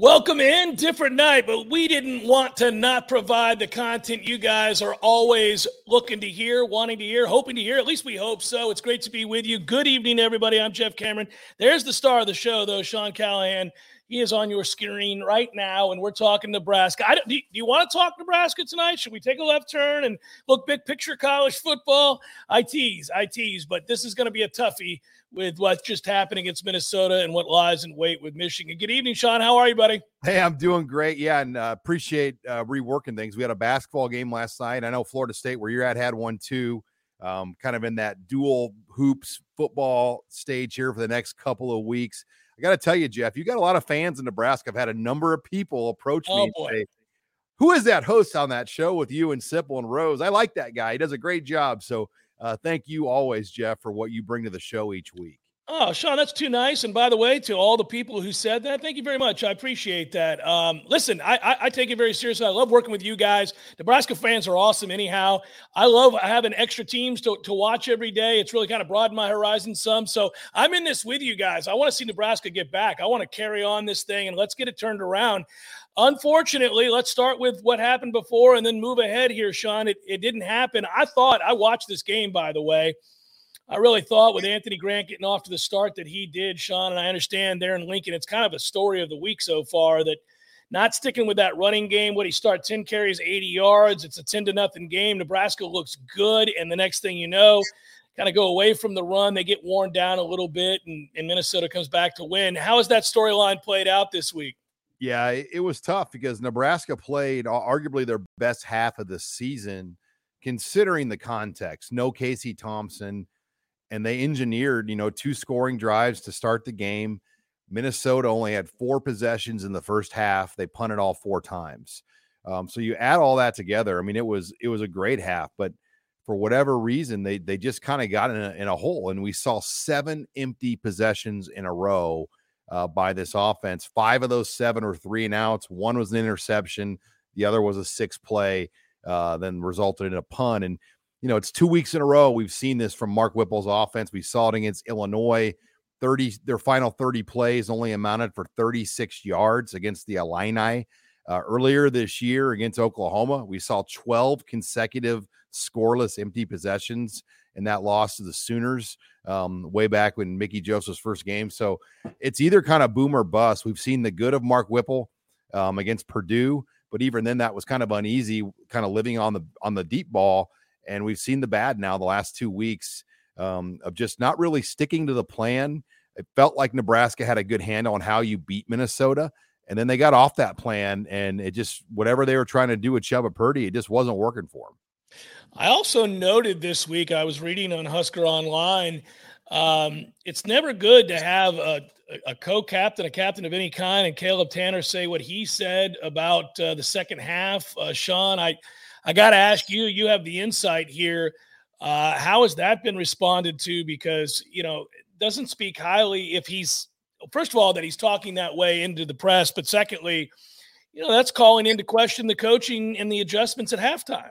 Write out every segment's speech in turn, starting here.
Welcome in, different night, but we didn't want to not provide the content you guys are always looking to hear, wanting to hear, hoping to hear. At least we hope so. It's great to be with you. Good evening, everybody. I'm Jeff Cameron. There's the star of the show, though, Sean Callahan. He is on your screen right now, and we're talking Nebraska. I don't, do, you, do you want to talk Nebraska tonight? Should we take a left turn and look big picture college football? I tease, I tease, but this is going to be a toughie with what's just happened against Minnesota and what lies in wait with Michigan. Good evening, Sean. How are you, buddy? Hey, I'm doing great. Yeah, and uh, appreciate uh, reworking things. We had a basketball game last night. I know Florida State, where you're at, had one too. Um, kind of in that dual hoops football stage here for the next couple of weeks. I got to tell you, Jeff, you got a lot of fans in Nebraska. I've had a number of people approach Oh, me boy. and say, "Who is that host on that show with you and Sipple and Rose? I like that guy. He does a great job." So, uh, thank you always, Jeff, for what you bring to the show each week. Oh, Sean, that's too nice. And by the way, to all the people who said that, thank you very much. I appreciate that. Um, listen, I, I, I take it very seriously. I love working with you guys. Nebraska fans are awesome, anyhow. I love having extra teams to, to watch every day. It's really kind of broadened my horizon some. So I'm in this with you guys. I want to see Nebraska get back. I want to carry on this thing and let's get it turned around. Unfortunately, let's start with what happened before and then move ahead here, Sean. It, it didn't happen. I thought, I watched this game, by the way. I really thought with Anthony Grant getting off to the start that he did, Sean, and I understand there in Lincoln, it's kind of a story of the week so far that not sticking with that running game. What he start 10 carries, 80 yards. It's a 10 to nothing game. Nebraska looks good. And the next thing you know, kind of go away from the run. They get worn down a little bit, and, and Minnesota comes back to win. How has that storyline played out this week? Yeah, it, it was tough because Nebraska played arguably their best half of the season, considering the context. No Casey Thompson, and they engineered, you know, two scoring drives to start the game. Minnesota only had four possessions in the first half. They punted all four times. Um, so you add all that together. I mean, it was it was a great half, but for whatever reason, they they just kind of got in a, in a hole, and we saw seven empty possessions in a row uh, by this offense. Five of those seven were three and outs. One was an interception. The other was a six play, uh, then resulted in a punt. And, you know, it's two weeks in a row. We've seen this from Mark Whipple's offense. We saw it against Illinois. 30, their final 30 plays only amounted for 36 yards against the Illini. Uh, earlier this year against Oklahoma, we saw 12 consecutive scoreless empty possessions in that loss to the Sooners um, way back when Mickey Joseph's first game. So it's either kind of boom or bust. We've seen the good of Mark Whipple um, against Purdue, but even then that was kind of uneasy, kind of living on the on the deep ball. And we've seen the bad now the last two weeks um, of just not really sticking to the plan. It felt like Nebraska had a good handle on how you beat Minnesota. And then they got off that plan, and it just whatever they were trying to do with Chubba Purdy, it just wasn't working for them. I also noted this week, I was reading on Husker Online. Um, it's never good to have a, a co captain, a captain of any kind, and Caleb Tannor say what he said about uh, the second half. Uh, Sean, I, I got to ask you, you have the insight here. Uh, how has that been responded to? Because, you know, doesn't speak highly if he's, first of all, that he's talking that way into the press, but secondly, you know, that's calling into question the coaching and the adjustments at halftime.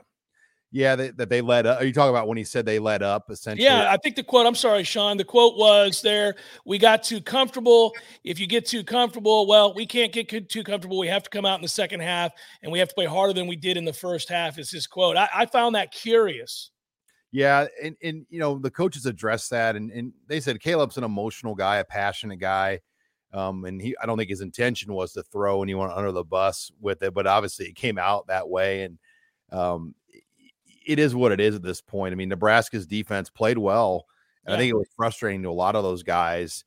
Yeah, that, that they led up. Are you talking about when he said they led up essentially? Yeah, I think the quote, I'm sorry, Sean, the quote was there, we got too comfortable. If you get too comfortable, well, we can't get too comfortable. We have to come out in the second half and we have to play harder than we did in the first half, is his quote. I, I found that curious. Yeah, and and you know the coaches addressed that, and and they said Caleb's an emotional guy, a passionate guy, um, and he I don't think his intention was to throw anyone under the bus with it, but obviously it came out that way, and um, it is what it is at this point. I mean, Nebraska's defense played well, and I think it was frustrating to a lot of those guys.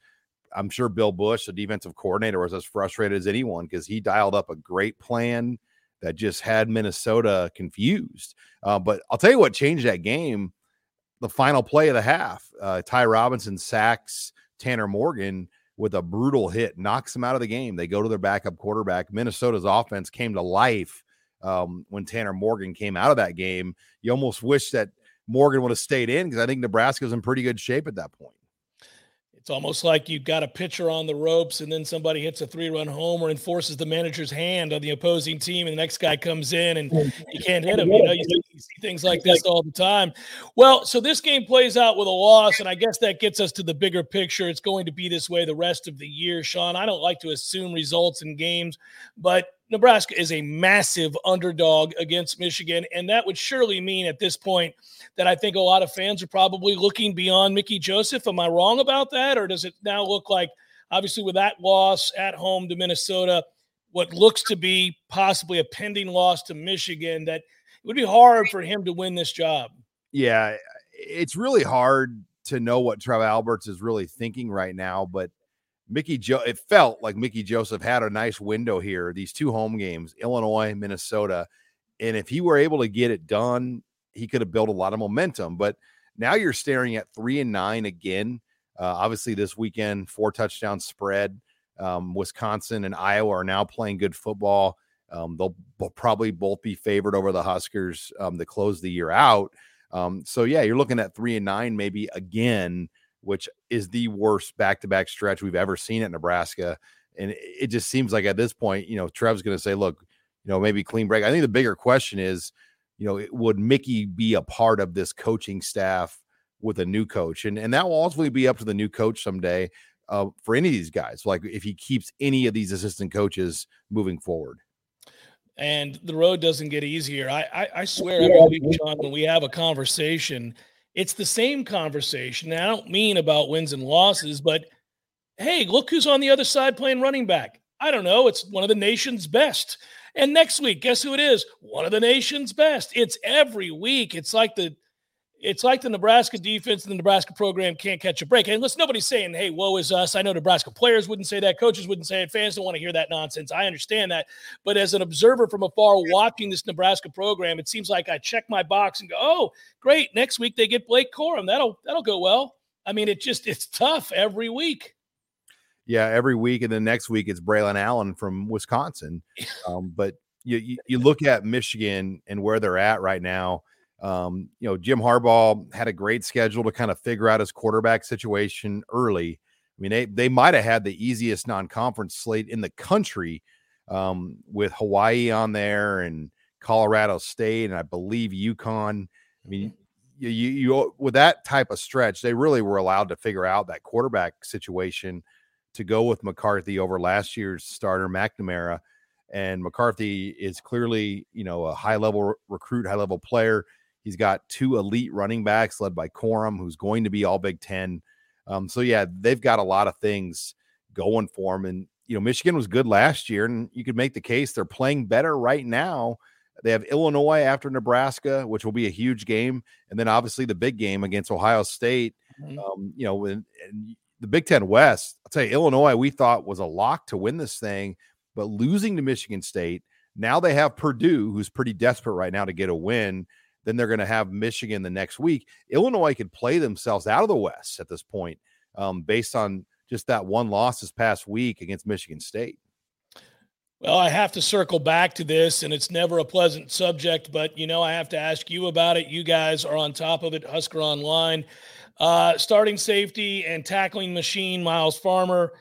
I'm sure Bill Bush, the defensive coordinator, was as frustrated as anyone because he dialed up a great plan that just had Minnesota confused. Uh, but I'll tell you what changed that game the final play of the half. Uh, Ty Robinson sacks Tanner Morgan with a brutal hit, knocks him out of the game. They go to their backup quarterback. Minnesota's offense came to life um, when Tanner Morgan came out of that game. You almost wish that Morgan would have stayed in because I think Nebraska was in pretty good shape at that point. It's almost like you've got a pitcher on the ropes and then somebody hits a three run homer and forces the manager's hand on the opposing team, and the next guy comes in and you can't hit him. You know, you see things like this all the time. Well, so this game plays out with a loss, and I guess that gets us to the bigger picture. It's going to be this way the rest of the year, Sean. I don't like to assume results in games, but Nebraska is a massive underdog against Michigan. And that would surely mean at this point that I think a lot of fans are probably looking beyond Mickey Joseph. Am I wrong about that? Or does it now look like, obviously, with that loss at home to Minnesota, what looks to be possibly a pending loss to Michigan, that it would be hard for him to win this job? Yeah, it's really hard to know what Trev Alberts is really thinking right now, but Mickey Joe it felt like Mickey Joseph had a nice window here, these two home games, Illinois, Minnesota. And if he were able to get it done, he could have built a lot of momentum. But now you're staring at three and nine again. Uh, obviously, this weekend, four touchdown spread. Um, Wisconsin and Iowa are now playing good football. Um, they'll probably both be favored over the Huskers um, to close the year out. Um, so yeah, you're looking at three and nine maybe again which is the worst back to back stretch we've ever seen at Nebraska. And it just seems like at this point, you know, Trev's going to say, look, you know, maybe clean break. I think the bigger question is, you know, would Mickey be a part of this coaching staff with a new coach? And, and that will ultimately be up to the new coach someday uh, for any of these guys. Like if he keeps any of these assistant coaches moving forward and the road doesn't get easier. I I, I swear every week, John, when we have a conversation, it's the same conversation. And I don't mean about wins and losses, but hey, look who's on the other side playing running back. I don't know. It's one of the nation's best. And next week, guess who it is? One of the nation's best. It's every week. It's like the it's like the Nebraska defense and the Nebraska program can't catch a break. And listen, nobody's saying, hey, woe is us. I know Nebraska players wouldn't say that, coaches wouldn't say it, fans don't want to hear that nonsense. I understand that. But as an observer from afar watching this Nebraska program, it seems like I check my box and go, oh, great. Next week they get Blake Corum. That'll that'll go well. I mean, it just it's tough every week. Yeah, every week, and then next week it's Braylon Allen from Wisconsin. Um, but you, you you look at Michigan and where they're at right now um, you know, Jim Harbaugh had a great schedule to kind of figure out his quarterback situation early. I mean, they, they might have had the easiest non conference slate in the country um, with Hawaii on there and Colorado State and I believe UConn. I mean, you, you, you with that type of stretch, they really were allowed to figure out that quarterback situation to go with McCarthy over last year's starter McNamara. And McCarthy is clearly, you know, a high level recruit, high level player. He's got two elite running backs led by Corum, who's going to be all Big Ten. Um, so yeah, they've got a lot of things going for them. And you know, Michigan was good last year, and you could make the case they're playing better right now. They have Illinois after Nebraska, which will be a huge game, and then obviously the big game against Ohio State. Mm-hmm. Um, you know, and, and the Big Ten West. I'll tell you, Illinois we thought was a lock to win this thing, but losing to Michigan State. Now they have Purdue, who's pretty desperate right now to get a win. Then they're going to have Michigan the next week. Illinois could play themselves out of the West at this point, um, based on just that one loss this past week against Michigan State. Well, I have to circle back to this, and it's never a pleasant subject, but you know, I have to ask you about it. You guys are on top of it, Husker Online. Uh, starting safety and tackling machine, Myles Farmer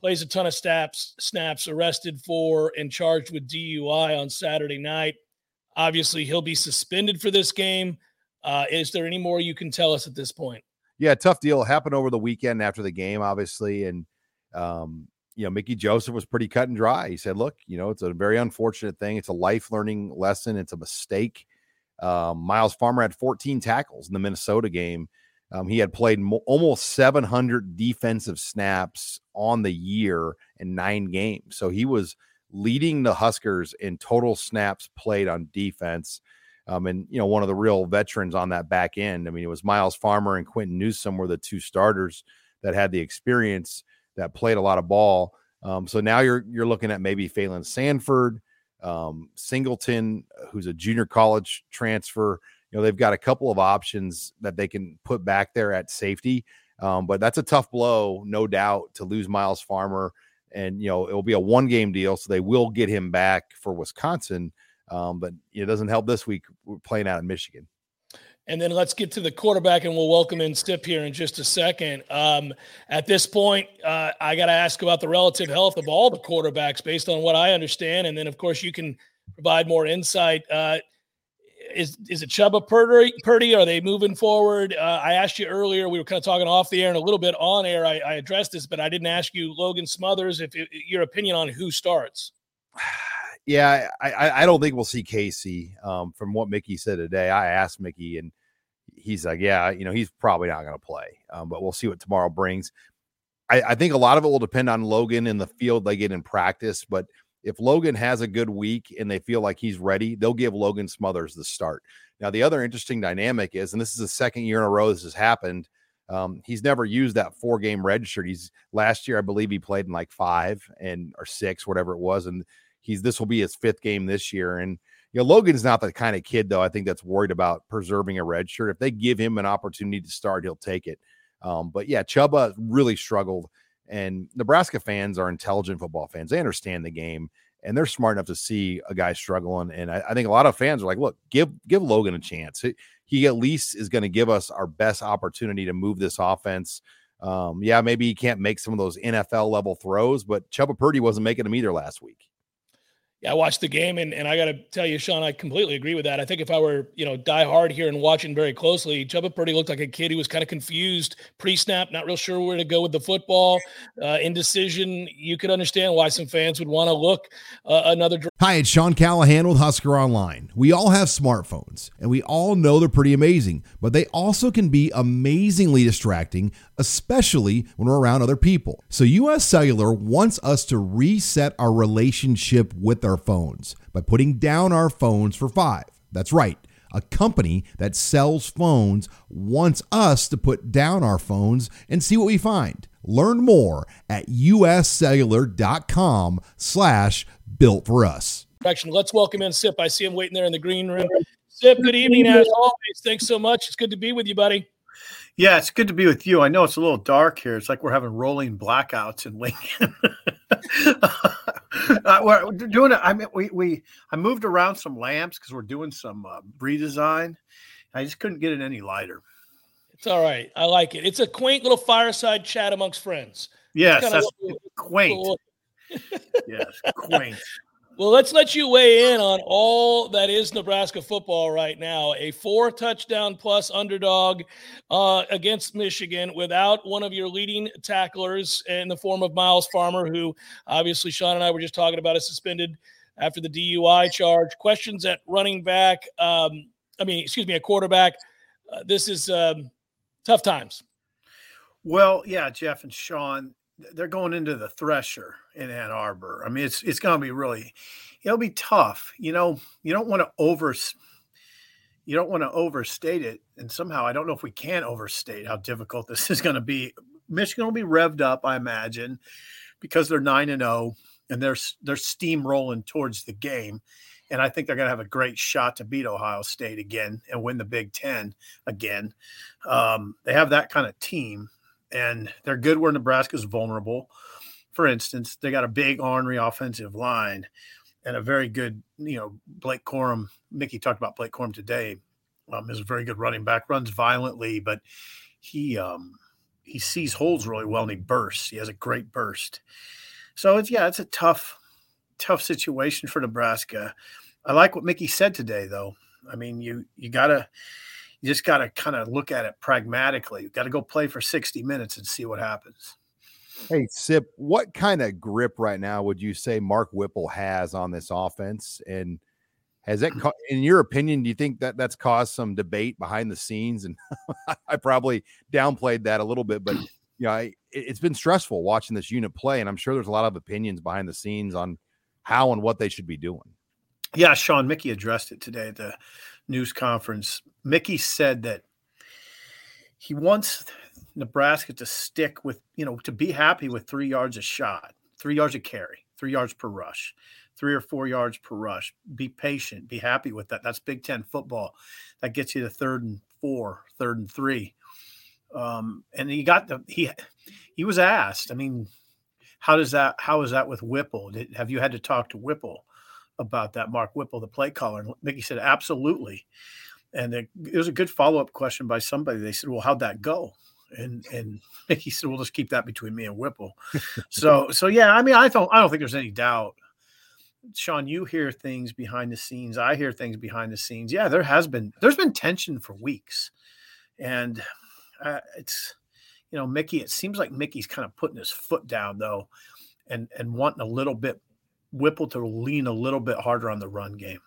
plays a ton of snaps, snaps, arrested for and charged with DUI on Saturday night. Obviously, he'll be suspended for this game. Uh, is there any more you can tell us at this point? Yeah, tough deal. Happened over the weekend after the game, obviously. And, um, you know, Mickey Joseph was pretty cut and dry. He said, look, you know, it's a very unfortunate thing. It's a life learning lesson. It's a mistake. Um, Myles Farmer had 14 tackles in the Minnesota game. Um, he had played mo- almost 700 defensive snaps on the year in nine games. So he was leading the Huskers in total snaps played on defense. Um, and you know, one of the real veterans on that back end. I mean, it was Myles Farmer and Quinton Newsome were the two starters that had the experience. that played a lot of ball. Um, so now you're you're looking at maybe Phalen Sanford, um, Singleton, who's a junior college transfer. You know, they've got a couple of options that they can put back there at safety. Um, but that's a tough blow, no doubt, to lose Myles Farmer. And you know, it'll be a one game deal, so they will get him back for Wisconsin. Um, but it doesn't help this week. We're playing out in Michigan. And then let's get to the quarterback, and we'll welcome in Sip here in just a second. Um, at this point, uh, I got to ask about the relative health of all the quarterbacks based on what I understand. And then, of course, you can provide more insight. Uh, is is it Chubba Purdy? Purdy? Are they moving forward? Uh, I asked you earlier. We were kind of talking off the air and a little bit on air. I, I addressed this, but I didn't ask you, Logan Smothers, if, if your opinion on who starts. Yeah, I, I don't think we'll see Casey. Um, from what Mickey said today, I asked Mickey, and he's like, yeah, you know, he's probably not going to play, um, but we'll see what tomorrow brings. I, I think a lot of it will depend on Logan in the field they get in practice, but if Logan has a good week and they feel like he's ready, they'll give Logan Smothers the start. Now, the other interesting dynamic is, and this is the second year in a row this has happened. Um, he's never used that four game red shirt. He's last year, I believe he played in like five and or six, whatever it was. And he's this will be his fifth game this year. And you know, Logan's not the kind of kid though. I think that's worried about preserving a red shirt. If they give him an opportunity to start, he'll take it. Um, but yeah, Chubba really struggled. And Nebraska fans are intelligent football fans. They understand the game and they're smart enough to see a guy struggling. And I, I think a lot of fans are like, look, give give Logan a chance. He, he at least is going to give us our best opportunity to move this offense. Um, yeah, maybe he can't make some of those NFL level throws, but Chubba Purdy wasn't making them either last week. Yeah, I watched the game, and, and I got to tell you, Sean, I completely agree with that. I think if I were, you know, die hard here and watching very closely, Chubba Purdy looked like a kid who was kind of confused pre-snap, not real sure where to go with the football, uh, indecision. You could understand why some fans would want to look uh, another. Hi, it's Sean Callahan with Husker Online. We all have smartphones, and we all know they're pretty amazing, but they also can be amazingly distracting, especially when we're around other people. So, US Cellular wants us to reset our relationship with our phones by putting down our phones for five. That's right. A company that sells phones wants us to put down our phones and see what we find. Learn more at uscellular.com slash built for us. Let's welcome in Sip. I see him waiting there in the green room. Sip, good evening as always. Thanks so much. It's good to be with you, buddy. Yeah, it's good to be with you. I know it's a little dark here. It's like we're having rolling blackouts in Lincoln. uh, we're doing it. I mean, we we I moved around some lamps because we're doing some uh, redesign. I just couldn't get it any lighter. It's all right. I like it. It's a quaint little fireside chat amongst friends. Yes, that's little, quaint. Yes, quaint. Well, let's let you weigh in on all that is Nebraska football right now. A four touchdown plus underdog uh, against Michigan without one of your leading tacklers in the form of Myles Farmer, who obviously Sean and I were just talking about is suspended after the DUI charge. Questions at running back. Um, I mean, excuse me, a quarterback. Uh, this is um, tough times. Well, yeah, Jeff and Sean, they're going into the thresher in Ann Arbor. I mean, it's it's going to be really, it'll be tough. You know, you don't want to over, you don't want to overstate it. And somehow, I don't know if we can overstate how difficult this is going to be. Michigan will be revved up, I imagine, because they're nine and zero oh, and they're they're steamrolling towards the game. And I think they're going to have a great shot to beat Ohio State again and win the Big Ten again. Um, they have that kind of team and they're good where Nebraska's vulnerable. For instance, they got a big ornery offensive line and a very good, you know, Blake Corum. Mickey talked about Blake Corum today. Um, is a very good running back, runs violently, but he um, he sees holes really well and he bursts. He has a great burst. So it's yeah, it's a tough, tough situation for Nebraska. I like what Mickey said today, though. I mean, you you gotta you just got to kind of look at it pragmatically. You got to go play for 60 minutes and see what happens. Hey, Sip, what kind of grip right now would you say Mark Whipple has on this offense? And has that, in your opinion, do you think that that's caused some debate behind the scenes? And I probably downplayed that a little bit, but you know, I, it's been stressful watching this unit play, and I'm sure there's a lot of opinions behind the scenes on how and what they should be doing. Yeah, Sean Mickey addressed it today at the news conference. Mickey said that he wants Nebraska to stick with, you know, to be happy with three yards a shot, three yards a carry, three yards per rush, three or four yards per rush. Be patient, be happy with that. That's Big Ten football. That gets you to third and four, third and three. Um, and he got the he he was asked. I mean, how does that how is that with Whipple? Did, have you had to talk to Whipple about that? Mark Whipple, the play caller, and Mickey said absolutely. And it, it was a good follow up question by somebody. They said, "Well, how'd that go?" And and Mickey said, "We'll just keep that between me and Whipple." so so yeah, I mean, I don't I don't think there's any doubt. Sean, you hear things behind the scenes. I hear things behind the scenes. Yeah, there has been there's been tension for weeks, and uh, it's you know Mickey. It seems like Mickey's kind of putting his foot down though, and and wanting a little bit Whipple to lean a little bit harder on the run game.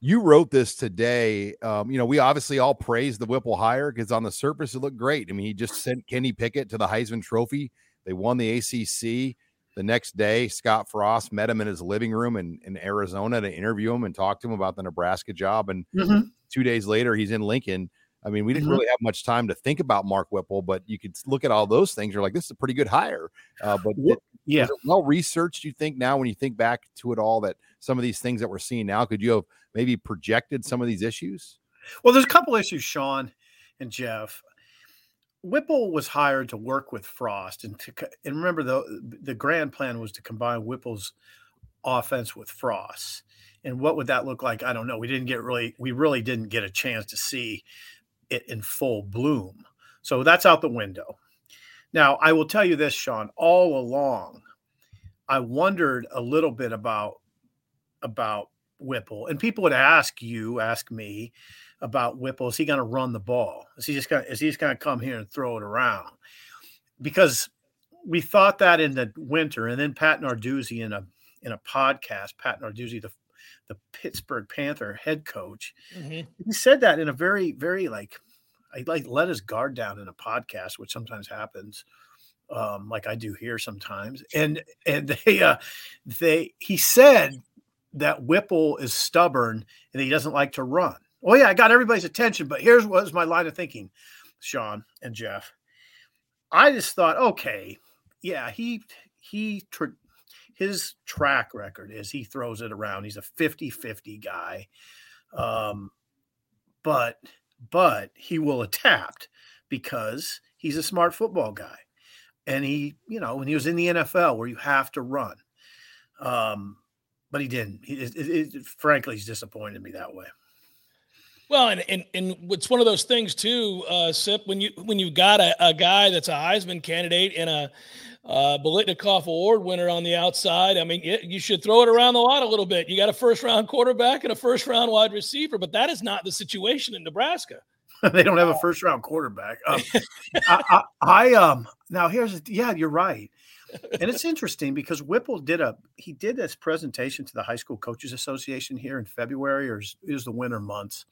You wrote this today. Um, you know, we obviously all praise the Whipple hire because on the surface it looked great. I mean, he just sent Kenny Pickett to the Heisman Trophy. They won the ACC. The next day, Scott Frost met him in his living room in, in Arizona to interview him and talk to him about the Nebraska job. And mm-hmm. two days later, he's in Lincoln. I mean, we didn't mm-hmm. really have much time to think about Mark Whipple, but you could look at all those things. You're like, this is a pretty good hire. Uh, but it, yeah, well researched. You think now, when you think back to it all, that some of these things that we're seeing now, could you have maybe projected some of these issues? Well, there's a couple issues, Sean and Jeff. Whipple was hired to work with Frost, and to and remember the the grand plan was to combine Whipple's offense with Frost. And what would that look like? I don't know. We didn't get really, we really didn't get a chance to see it in full bloom. So that's out the window. Now, I will tell you this, Sean, all along, I wondered a little bit about about Whipple. And people would ask you, ask me about Whipple. Is he going to run the ball? Is he just going to, is he just going to come here and throw it around? Because we thought that in the winter, and then Pat Narduzzi in a in a podcast, Pat Narduzzi, the the Pittsburgh Panther head coach, mm-hmm. he said that in a very, very like I like let his guard down in a podcast, which sometimes happens, um, like I do here sometimes. And and they uh, they he said that Whipple is stubborn and he doesn't like to run. Oh yeah, I got everybody's attention, but here's was my line of thinking, Sean and Jeff. I just thought, okay, yeah, he he his track record is he throws it around. He's a 50-50 guy. Um, but but he will adapt because he's a smart football guy. And he, you know, when he was in the NFL where you have to run, um, but he didn't. He, it, it, it, frankly, he's disappointed me that way. Well, and, and and it's one of those things too, uh, Sip. When you when you've got a, a guy that's a Heisman candidate and a uh, Biletnikoff Award winner on the outside. I mean, it, you should throw it around the lot a little bit. You got a first round quarterback and a first round wide receiver, but that is not the situation in Nebraska. they don't have a first round quarterback. Um, I, I, I, um now here's yeah, you're right, and it's interesting because Whipple did a he did this presentation to the High School Coaches Association here in February or was the winter months,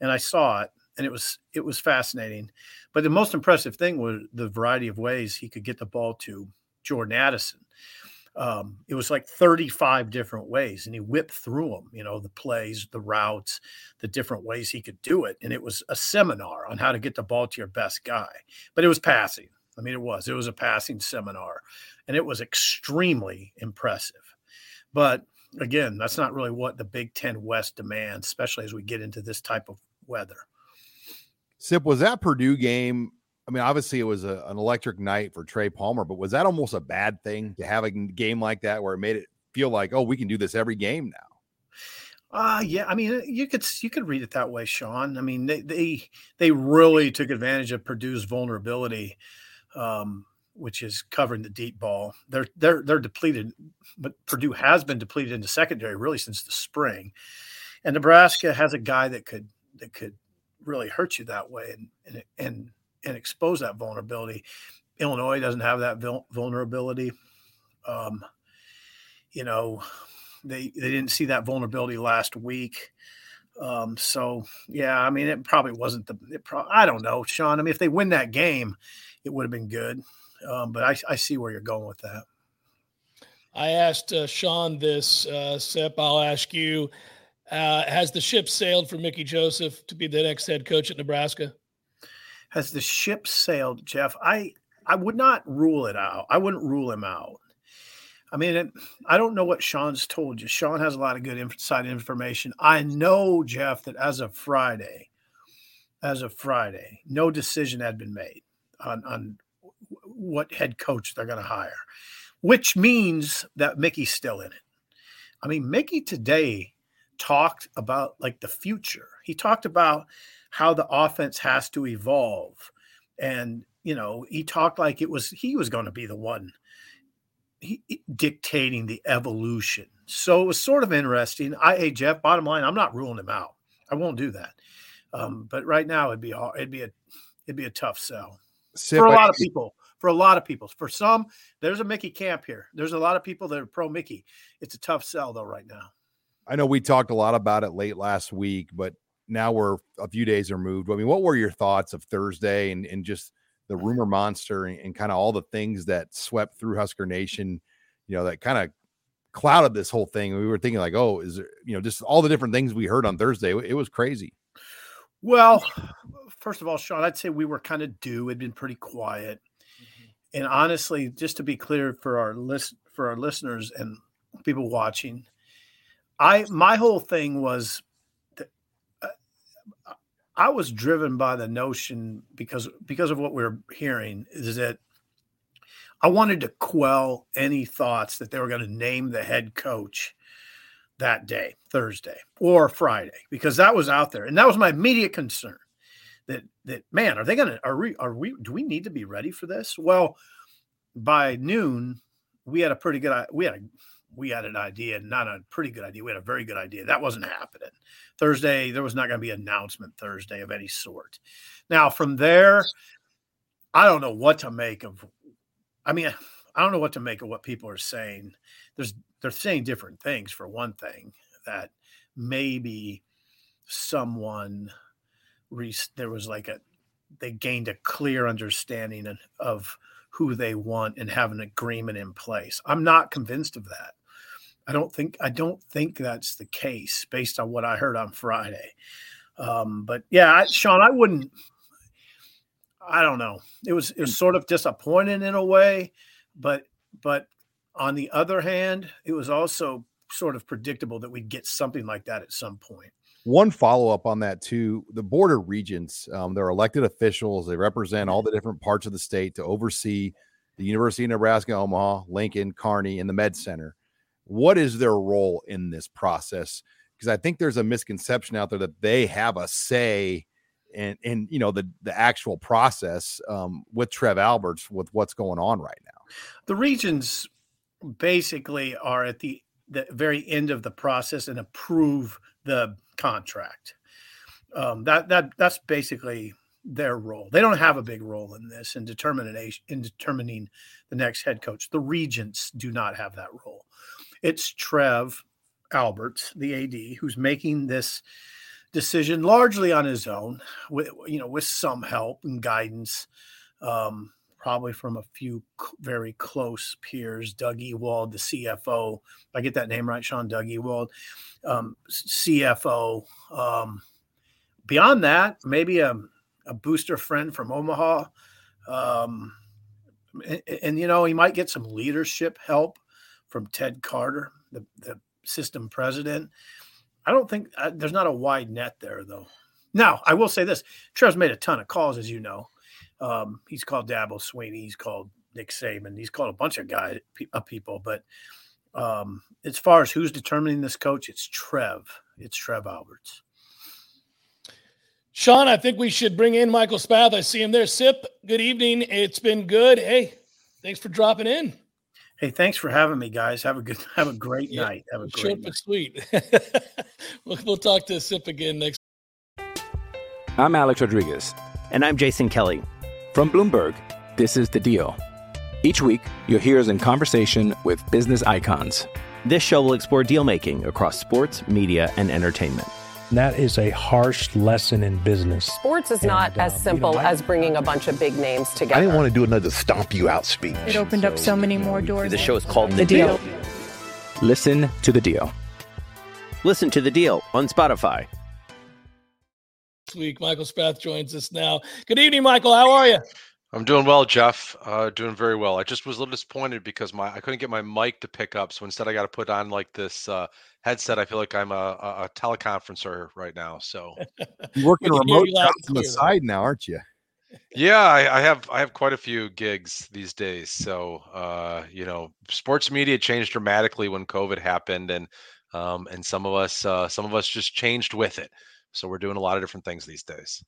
and I saw it and it was it was fascinating. But the most impressive thing was the variety of ways he could get the ball to Jordan Addison. Um, it was like 35 different ways, and he whipped through them. You know, the plays, the routes, the different ways he could do it, and it was a seminar on how to get the ball to your best guy. But it was passing. I mean, it was it was a passing seminar, and it was extremely impressive. But again, that's not really what the Big Ten West demands, especially as we get into this type of weather. Sip, was that Purdue game? I mean, obviously it was a, an electric night for Trey Palmer, but was that almost a bad thing to have a game like that where it made it feel like, oh, we can do this every game now? Uh yeah, I mean, you could you could read it that way, Sean. I mean, they they they really took advantage of Purdue's vulnerability, um, which is covering the deep ball. They're they're they're depleted, but Purdue has been depleted in the secondary really since the spring, and Nebraska has a guy that could that could really hurt you that way and and and, and expose that vulnerability. Illinois doesn't have that vulnerability. Um, you know, they they didn't see that vulnerability last week. Um, so yeah, I mean, it probably wasn't the. It pro- I don't know, Sean. I mean, if they win that game, it would have been good. Um, but I, I see where you're going with that. I asked uh, Sean this, uh, Sip. I'll ask you. Uh, has the ship sailed for Mickey Joseph to be the next head coach at Nebraska? has the ship sailed, Jeff? I I would not rule it out. I wouldn't rule him out. I mean, it, I don't know what Sean's told you. Sean has a lot of good inside information. I know, Jeff, that as of Friday, as of Friday, no decision had been made on, on what head coach they're going to hire, which means that Mickey's still in it. I mean, Mickey today talked about like the future. He talked about how the offense has to evolve. And, you know, he talked like it was he was going to be the one he, dictating the evolution. So it was sort of interesting. I, hey Jeff, bottom line, I'm not ruling him out. I won't do that. Um, but right now, it'd be. It'd be a it'd be a tough sell for a lot of people. For a lot of people, for some, there's a Mickey camp here. There's a lot of people that are pro Mickey. It's a tough sell though right now. I know we talked a lot about it late last week, but now we're a few days removed. I mean, what were your thoughts of Thursday and, and just the rumor monster and, and kind of all the things that swept through Husker Nation, you know, that kind of clouded this whole thing. We were thinking like, oh, is there, you know, just all the different things we heard on Thursday. It was crazy. Well, first of all, Sean, I'd say we were kind of due. It'd been pretty quiet. Mm-hmm. And honestly, just to be clear for our list for our listeners and people watching, I my whole thing was uh, I was driven by the notion because because of what we are hearing is that I wanted to quell any thoughts that they were going to name the head coach that day, Thursday or Friday, because that was out there, and that was my immediate concern. That that man, are they going to are we are we do we need to be ready for this? Well, by noon, we had a pretty good uh, we had a we had an idea, not a pretty good idea. We had a very good idea. That wasn't happening. Thursday, there was not going to be an announcement Thursday of any sort. Now, from there, I don't know what to make of. I mean, I don't know what to make of what people are saying. There's they're saying different things. For one thing, that maybe someone there was like a they gained a clear understanding of who they want and have an agreement in place. I'm not convinced of that. I don't think I don't think that's the case based on what I heard on Friday. Um, but yeah, I, Sean, I wouldn't. I don't know. It was it was sort of disappointing in a way, but but on the other hand, it was also sort of predictable that we'd get something like that at some point. One follow up on that too: the border regents, um, they're elected officials. They represent all the different parts of the state to oversee the University of Nebraska, Omaha, Lincoln, Kearney, and the Med Center what is their role in this process? Because I think there's a misconception out there that they have a say in, in you know the the actual process um, with Trev Alberts with what's going on right now. The regions basically are at the the very end of the process and approve the contract. Um, that that that's basically their role. They don't have a big role in this in determining in determining the next head coach. The regents do not have that role. It's Trev Alberts, the AD, who's making this decision largely on his own, with you know, with some help and guidance, um, probably from a few very close peers. Doug Ewald, the CFO, I get that name right, Sean. Doug Ewald, um, CFO. Um, beyond that, maybe a, a booster friend from Omaha. Um, and, and, you know, he might get some leadership help from Ted Carter, the, the system president. I don't think uh, there's not a wide net there, though. Now, I will say this Trev's made a ton of calls, as you know. Um, he's called Dabo Swinney, he's called Nick Saban, he's called a bunch of guys, of people. But um, as far as who's determining this coach, it's Trev. It's Trev Alberts. Sean, I think we should bring in Michael Spath. I see him there. Sip, good evening. It's been good. Hey, thanks for dropping in. Hey, thanks for having me, guys. Have a good, have a great yeah, night. Have a great short but sweet. we'll, we'll talk to Sip again next. I'm Alex Rodriguez, and I'm Jason Kelly from Bloomberg. This is the Deal. Each week, you'll hear us in conversation with business icons. This show will explore deal making across sports, media, and entertainment that is a harsh lesson in business. Sports is and, not uh, as simple you know, as bringing a bunch of big names together. I didn't want to do another stomp you out speech. It opened so, up so many more doors. The show is called The, the deal. deal. Listen to the deal. Listen to the deal on Spotify. This week. Michael Spath joins us now. Good evening, Michael. How are you? I'm doing well, Jeff. Uh, doing very well. I just was a little disappointed because my I couldn't get my mic to pick up, so instead I got to put on like this uh, headset. I feel like I'm a, a, a teleconferencer right now. So you're working remote on the side now, aren't you? Yeah, I, I, have I have quite a few gigs these days. So uh, you know, sports media changed dramatically when COVID happened, and um, and some of us uh, some of us just changed with it. So we're doing a lot of different things these days.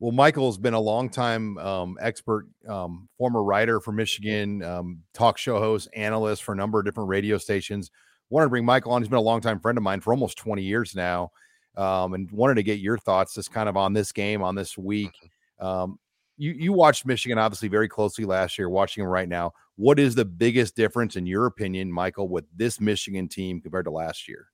Well, Michael's been a longtime um, expert, um, former writer for Michigan, um, talk show host, analyst for a number of different radio stations. Wanted to bring Michael on. He's been a longtime friend of mine for almost 20 years now, um, and wanted to get your thoughts just kind of on this game, on this week. Mm-hmm. Um, you you watched Michigan obviously very closely last year. Watching them right now, what is the biggest difference in your opinion, Michael, with this Michigan team compared to last year?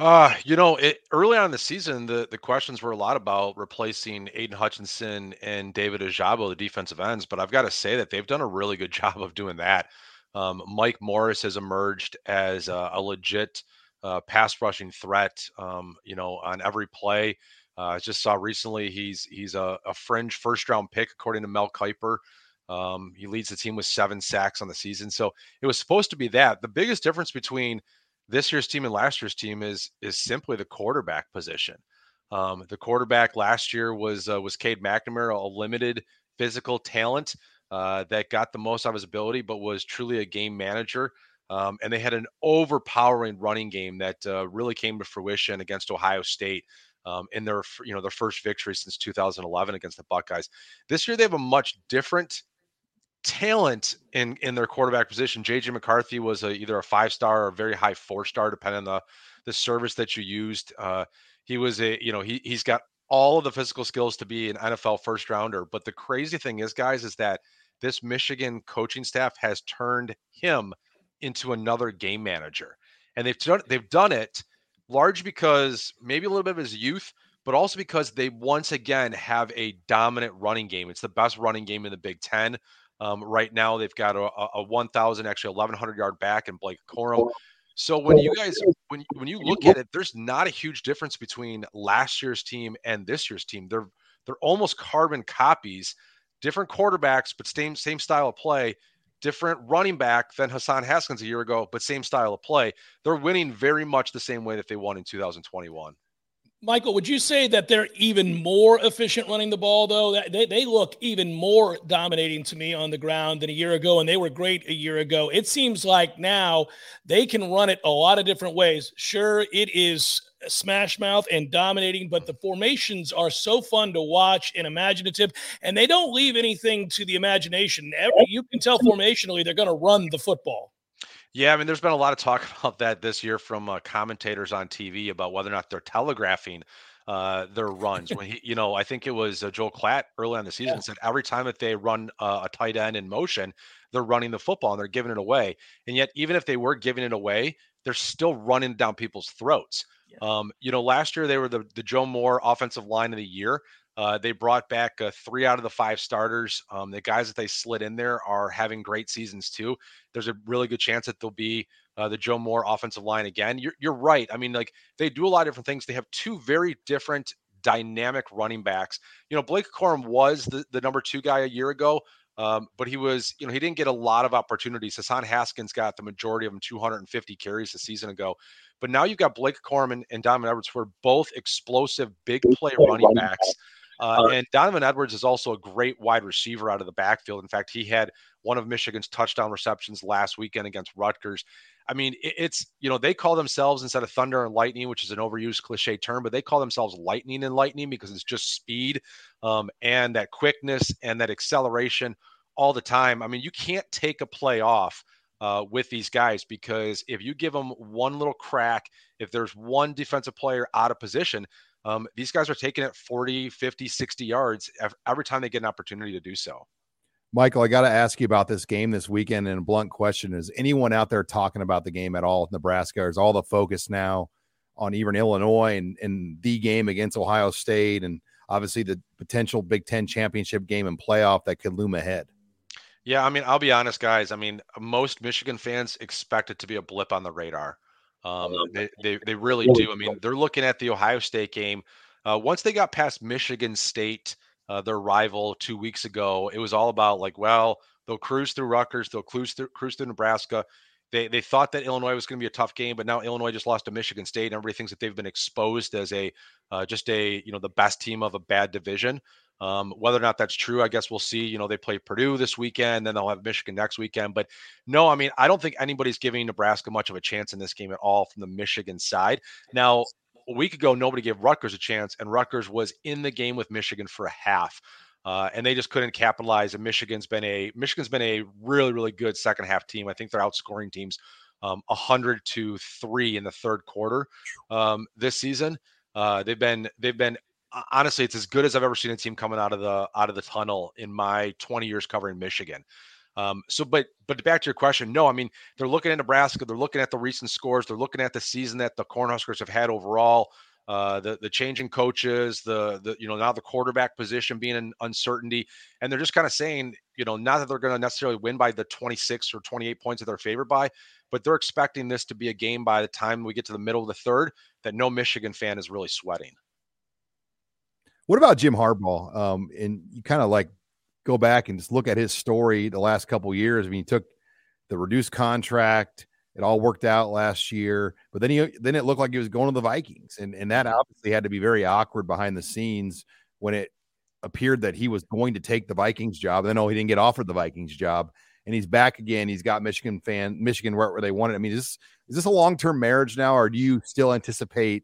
Uh, you know, it, early on in the season, the, the questions were a lot about replacing Aidan Hutchinson and David Ojabo, the defensive ends. But I've got to say that they've done a really good job of doing that. Um, Mike Morris has emerged as a, a legit uh, pass rushing threat. Um, you know, on every play. Uh, I just saw recently he's he's a, a, fringe first round pick according to Mel Kiper. Um, he leads the team with seven sacks on the season, so it was supposed to be that. The biggest difference between this year's team and last year's team is is simply the quarterback position. Um, the quarterback last year was uh, was Cade McNamara, a limited physical talent uh, that got the most out of his ability, but was truly a game manager. Um, and they had an overpowering running game that uh, really came to fruition against Ohio State um, in their you know their first victory since 2011 against the Buckeyes. This year they have a much different talent in in their quarterback position. JJ McCarthy was a, either a five star or a very high four star, depending on the the service that you used. Uh, he was a you know he he's got all of the physical skills to be an NFL first rounder. But the crazy thing is, guys, is that this Michigan coaching staff has turned him into another game manager, and they've done they've done it large because maybe a little bit of his youth, but also because they once again have a dominant running game. It's the best running game in the Big Ten. Um, right now, they've got a, a 1,000, actually 1,100 yard back in Blake Corum. So when you guys when when you look at it, there's not a huge difference between last year's team and this year's team. They're they're almost carbon copies, different quarterbacks, but same same style of play. Different running back than Hassan Haskins a year ago, but same style of play. They're winning very much the same way that they won in 2021. Michael, would you say that they're even more efficient running the ball, though? They, they look even more dominating to me on the ground than a year ago, and they were great a year ago. It seems like now they can run it a lot of different ways. Sure, it is smash mouth and dominating, but the formations are so fun to watch and imaginative, and they don't leave anything to the imagination. Every, you can tell formationally they're going to run the football. Yeah, I mean, there's been a lot of talk about that this year from uh, commentators on TV about whether or not they're telegraphing uh, their runs. When he, you know, I think it was uh, Joel Klatt early on the season yeah. said every time that they run uh, a tight end in motion, they're running the football and they're giving it away. And yet, even if they were giving it away, they're still running down people's throats. Yeah. Um, you know, last year they were the the Joe Moore offensive line of the year. Uh, they brought back uh, three out of the five starters. Um, the guys that they slid in there are having great seasons too. There's a really good chance that they'll be uh, the Joe Moore offensive line again. You're, you're right. I mean, like they do a lot of different things. They have two very different dynamic running backs. You know, Blake Corum was the, the number two guy a year ago, um, but he was, you know, he didn't get a lot of opportunities. Hassan Haskins got the majority of them, 250 carries a season ago. But now you've got Blake Corum and, Donovan Edwards, who are both explosive, big play running backs. Uh, and Donovan Edwards is also a great wide receiver out of the backfield. In fact, he had one of Michigan's touchdown receptions last weekend against Rutgers. I mean, it's, you know, they call themselves instead of thunder and lightning, which is an overused cliche term, but they call themselves lightning and lightning because it's just speed um, and that quickness and that acceleration all the time. I mean, you can't take a play off. Uh, with these guys because if you give them one little crack, if there's one defensive player out of position, um, these guys are taking it 40, 50, 60 yards every time they get an opportunity to do so. Michael, I got to ask you about this game this weekend. And a blunt question is anyone out there talking about the game at all with Nebraska? Is all the focus now on even Illinois and, and the game against Ohio State and obviously the potential Big Ten championship game and playoff that could loom ahead? Yeah, I mean, I'll be honest, guys. I mean, most Michigan fans expect it to be a blip on the radar. Um, they, they, they really do. I mean, they're looking at the Ohio State game. Uh, once they got past Michigan State, uh, their rival two weeks ago, it was all about like, well, they'll cruise through Rutgers, they'll cruise through, cruise through Nebraska. They, they thought that Illinois was going to be a tough game, but now Illinois just lost to Michigan State, and everybody thinks that they've been exposed as a uh, just a you know the best team of a bad division. Um, whether or not that's true, I guess we'll see. You know, they play Purdue this weekend, then they'll have Michigan next weekend. But no, I mean, I don't think anybody's giving Nebraska much of a chance in this game at all from the Michigan side. Now, a week ago, nobody gave Rutgers a chance, and Rutgers was in the game with Michigan for a half. Uh, and they just couldn't capitalize. And Michigan's been a Michigan's been a really really good second half team. I think they're outscoring teams um, 100 to three in the third quarter um, this season. Uh, they've been they've been honestly, it's as good as I've ever seen a team coming out of the out of the tunnel in my 20 years covering Michigan. Um, so, but but back to your question, no, I mean they're looking at Nebraska, they're looking at the recent scores, they're looking at the season that the Cornhuskers have had overall, uh, the the changing coaches, the the you know now the quarterback position being an uncertainty, and they're just kind of saying, you know, not that they're going to necessarily win by the 26 or 28 points that they're favored by, but they're expecting this to be a game by the time we get to the middle of the third that no Michigan fan is really sweating. What about Jim Harbaugh? Um, and you kind of like go back and just look at his story the last couple years. I mean, he took the reduced contract. It all worked out last year, but then he then it looked like he was going to the Vikings, and and that obviously had to be very awkward behind the scenes when it appeared that he was going to take the Vikings job. Then oh, he didn't get offered the Vikings job, and he's back again. He's got Michigan fan Michigan right where they wanted. I mean, is this is this a long term marriage now, or do you still anticipate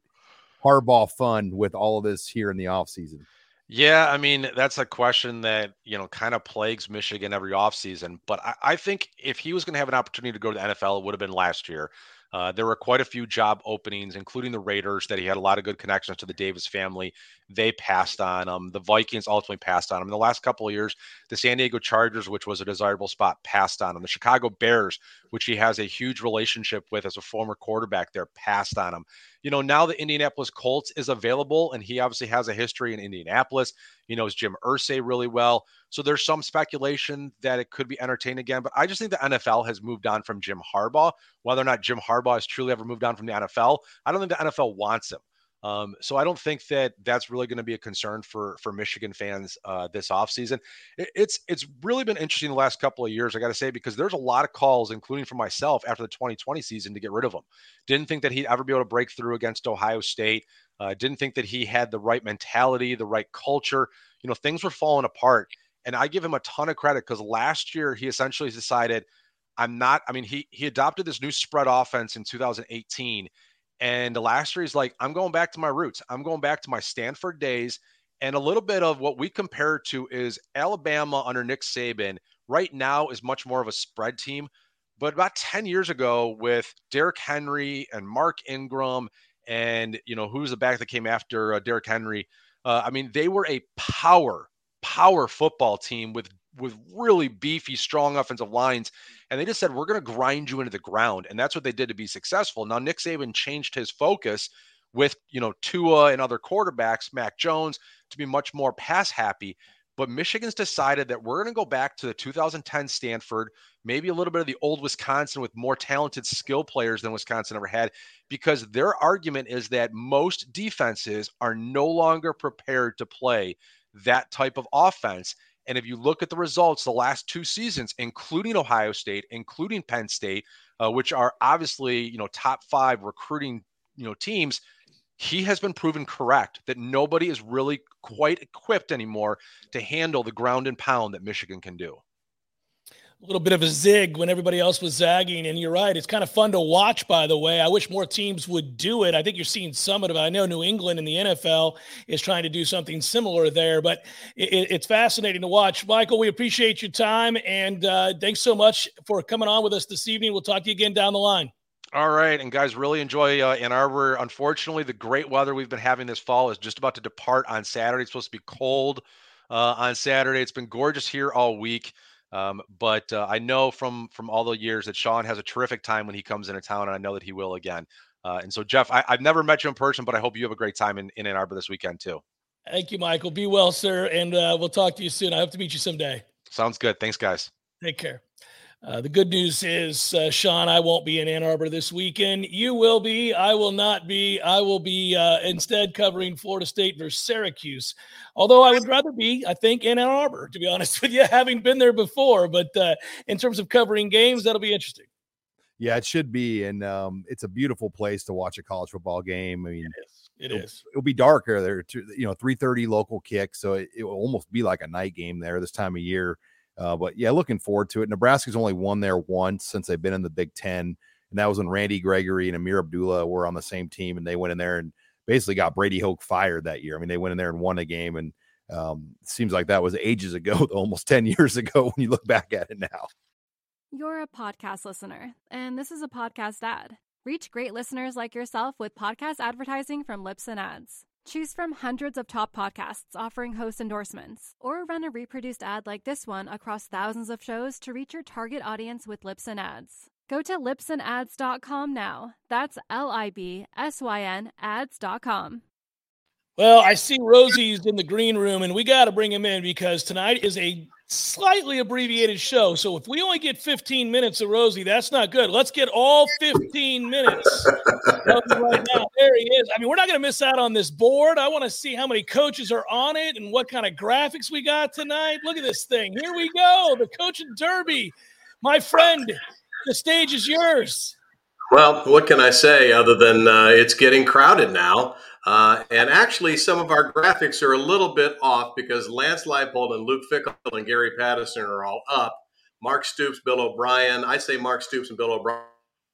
Harbaugh fun with all of this here in the offseason? Yeah, I mean, that's a question that, you know, kind of plagues Michigan every offseason. But I, I think if he was going to have an opportunity to go to the NFL, it would have been last year. Uh, there were quite a few job openings, including the Raiders, that he had a lot of good connections to the Davis family. They passed on him. The Vikings ultimately passed on him. In the last couple of years, the San Diego Chargers, which was a desirable spot, passed on him. The Chicago Bears, which he has a huge relationship with as a former quarterback there, passed on him. You know, now the Indianapolis Colts is available, and he obviously has a history in Indianapolis. He knows Jim Irsay really well. So there's some speculation that it could be entertained again. But I just think the NFL has moved on from Jim Harbaugh. Whether or not Jim Harbaugh has truly ever moved on from the NFL, I don't think the NFL wants him. Um, so I don't think that that's really going to be a concern for for Michigan fans uh, this offseason. It, it's it's really been interesting the last couple of years, I got to say, because there's a lot of calls, including for myself, after the 2020 season to get rid of him. Didn't think that he'd ever be able to break through against Ohio State. Uh, didn't think that he had the right mentality, the right culture. You know, things were falling apart. And I give him a ton of credit because last year he essentially decided, I'm not, I mean, he he adopted this new spread offense in 2018. And the last year he's like, I'm going back to my roots. I'm going back to my Stanford days. And a little bit of what we compare to is Alabama under Nick Saban right now is much more of a spread team. But about 10 years ago, with Derrick Henry and Mark Ingram, and you know who's the back that came after uh, Derrick Henry, uh, I mean they were a power power football team with with really beefy, strong offensive lines. And they just said, we're going to grind you into the ground. And that's what they did to be successful. Now, Nick Saban changed his focus with, you know, Tua and other quarterbacks, Mac Jones, to be much more pass happy. But Michigan's decided that we're going to go back to the 2010 Stanford, maybe a little bit of the old Wisconsin with more talented skill players than Wisconsin ever had, because their argument is that most defenses are no longer prepared to play that type of offense. And if you look at the results the last two seasons, including Ohio State, including Penn State, uh, which are obviously you know top five recruiting you know teams, he has been proven correct that nobody is really quite equipped anymore to handle the ground and pound that Michigan can do little bit of a zig when everybody else was zagging. And you're right. It's kind of fun to watch, by the way. I wish more teams would do it. I think you're seeing some of it. I know New England and the NFL is trying to do something similar there, but it, it's fascinating to watch. Michael, we appreciate your time. And uh, thanks so much for coming on with us this evening. We'll talk to you again down the line. All right. And guys, really enjoy uh, Ann Arbor. Unfortunately, the great weather we've been having this fall is just about to depart on Saturday. It's supposed to be cold uh, on Saturday. It's been gorgeous here all week. Um, but uh, I know from from all the years that Sean has a terrific time when he comes into town, and I know that he will again. Uh, and so, Jeff, I, have never met you in person, but I hope you have a great time in, in Ann Arbor this weekend too. Thank you, Michael. Be well, sir, and uh, we'll talk to you soon. I hope to meet you someday. Sounds good. Thanks, guys. Take care. Uh, the good news is, uh, Sean, I won't be in Ann Arbor this weekend. You will be. I will not be. I will be uh, instead covering Florida State versus Syracuse. Although I would rather be, I think, in Ann Arbor, to be honest with you, having been there before. But uh, in terms of covering games, that'll be interesting. Yeah, it should be, and um, it's a beautiful place to watch a college football game. I mean, it is. It it'll, is. It'll be darker there, you know, three thirty local kick, so it, it will almost be like a night game there this time of year. Uh, but yeah, looking forward to it. Nebraska's only won there once since they've been in the Big Ten, and that was when Randy Gregory and Ameer Abdullah were on the same team, and they went in there and basically got Brady Hoke fired that year. I mean, they went in there and won a game, and um, seems like that was ages ago, almost ten years ago when you look back at it now. You're a podcast listener, and this is a podcast ad. Reach great listeners like yourself with podcast advertising from Libsyn Ads. Choose from hundreds of top podcasts offering host endorsements, or run a reproduced ad like this one across thousands of shows to reach your target audience with Libsyn Ads. Go to libsynads.com now. That's L I B S Y N ads.com. Well, I see Rosie's in the green room, and we got to bring him in because tonight is a slightly abbreviated show. So if we only get 15 minutes of Rosie, that's not good. Let's get all 15 minutes right now. There he is. I mean, we're not going to miss out on this board. I want to see how many coaches are on it and what kind of graphics we got tonight. Look at this thing. Here we go. The coaching derby. My friend, the stage is yours. Well, what can I say other than uh, it's getting crowded now? Uh, and actually, some of our graphics are a little bit off because Lance Leipold and Luke Fickell and Gary Patterson are all up. Mark Stoops, Bill O'Brien. I say Mark Stoops and Bill O'Brien